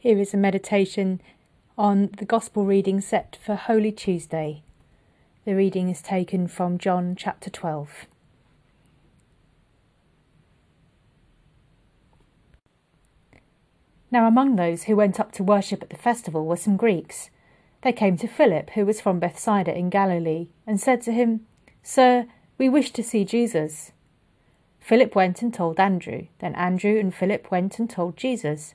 Here is a meditation on the Gospel reading set for Holy Tuesday. The reading is taken from John chapter 12. Now, among those who went up to worship at the festival were some Greeks. They came to Philip, who was from Bethsaida in Galilee, and said to him, Sir, we wish to see Jesus. Philip went and told Andrew. Then Andrew and Philip went and told Jesus.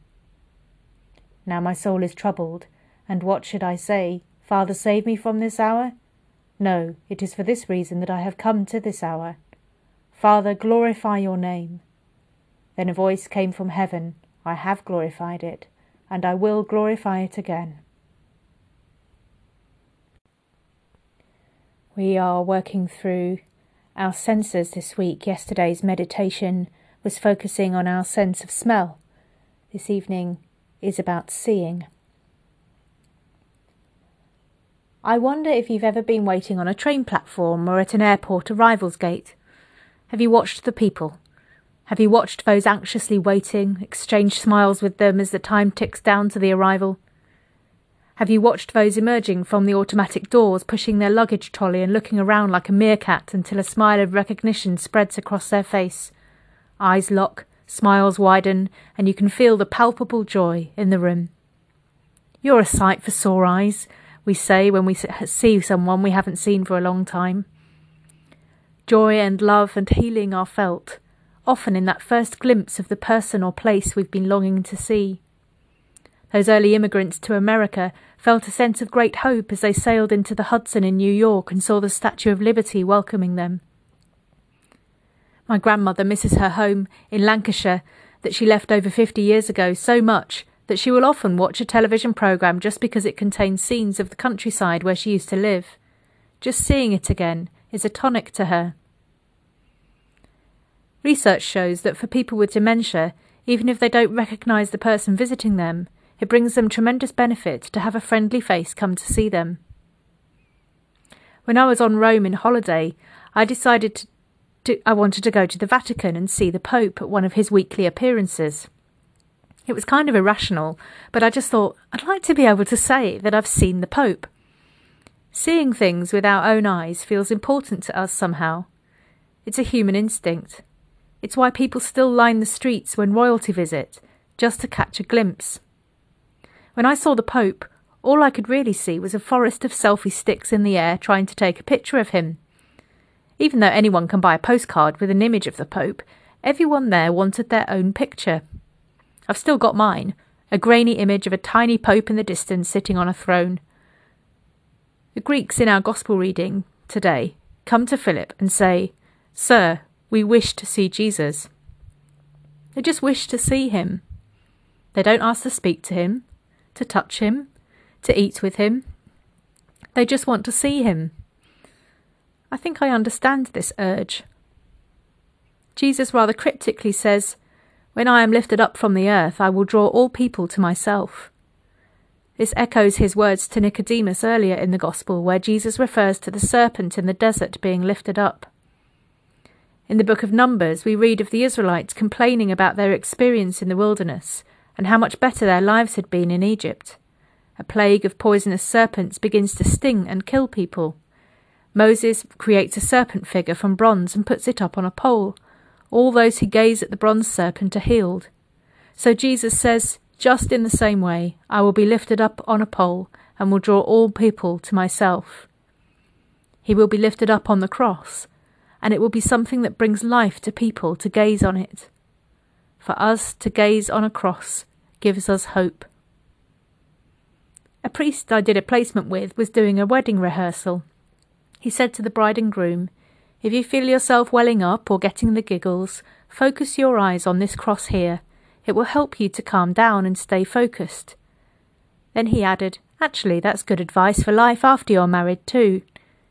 Now my soul is troubled, and what should I say? Father, save me from this hour? No, it is for this reason that I have come to this hour. Father, glorify your name. Then a voice came from heaven I have glorified it, and I will glorify it again. We are working through our senses this week. Yesterday's meditation was focusing on our sense of smell. This evening is about seeing. I wonder if you've ever been waiting on a train platform or at an airport arrivals gate. Have you watched the people? Have you watched those anxiously waiting, exchanged smiles with them as the time ticks down to the arrival? Have you watched those emerging from the automatic doors, pushing their luggage trolley and looking around like a meerkat until a smile of recognition spreads across their face? Eyes lock, smiles widen, and you can feel the palpable joy in the room. You're a sight for sore eyes, we say when we see someone we haven't seen for a long time. Joy and love and healing are felt, often in that first glimpse of the person or place we've been longing to see. Those early immigrants to America felt a sense of great hope as they sailed into the Hudson in New York and saw the Statue of Liberty welcoming them. My grandmother misses her home in Lancashire that she left over 50 years ago so much that she will often watch a television programme just because it contains scenes of the countryside where she used to live. Just seeing it again is a tonic to her. Research shows that for people with dementia, even if they don't recognise the person visiting them, it brings them tremendous benefit to have a friendly face come to see them. When I was on Rome in holiday, I decided to to, I wanted to go to the Vatican and see the Pope at one of his weekly appearances. It was kind of irrational, but I just thought I'd like to be able to say that I've seen the Pope. Seeing things with our own eyes feels important to us somehow. It's a human instinct. It's why people still line the streets when royalty visit, just to catch a glimpse. When I saw the Pope, all I could really see was a forest of selfie sticks in the air trying to take a picture of him. Even though anyone can buy a postcard with an image of the Pope, everyone there wanted their own picture. I've still got mine a grainy image of a tiny Pope in the distance sitting on a throne. The Greeks in our Gospel reading today come to Philip and say, Sir, we wish to see Jesus. They just wish to see him. They don't ask to speak to him, to touch him, to eat with him. They just want to see him. I think I understand this urge. Jesus rather cryptically says, When I am lifted up from the earth, I will draw all people to myself. This echoes his words to Nicodemus earlier in the Gospel, where Jesus refers to the serpent in the desert being lifted up. In the book of Numbers, we read of the Israelites complaining about their experience in the wilderness and how much better their lives had been in Egypt. A plague of poisonous serpents begins to sting and kill people. Moses creates a serpent figure from bronze and puts it up on a pole. All those who gaze at the bronze serpent are healed. So Jesus says, Just in the same way, I will be lifted up on a pole and will draw all people to myself. He will be lifted up on the cross, and it will be something that brings life to people to gaze on it. For us to gaze on a cross gives us hope. A priest I did a placement with was doing a wedding rehearsal he said to the bride and groom, If you feel yourself welling up or getting the giggles, focus your eyes on this cross here. It will help you to calm down and stay focused. Then he added, Actually, that's good advice for life after you're married, too.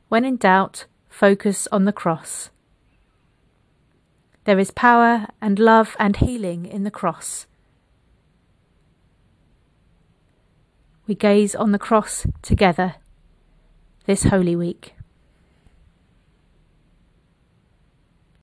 When in doubt, focus on the cross. There is power and love and healing in the cross. We gaze on the cross together this Holy Week.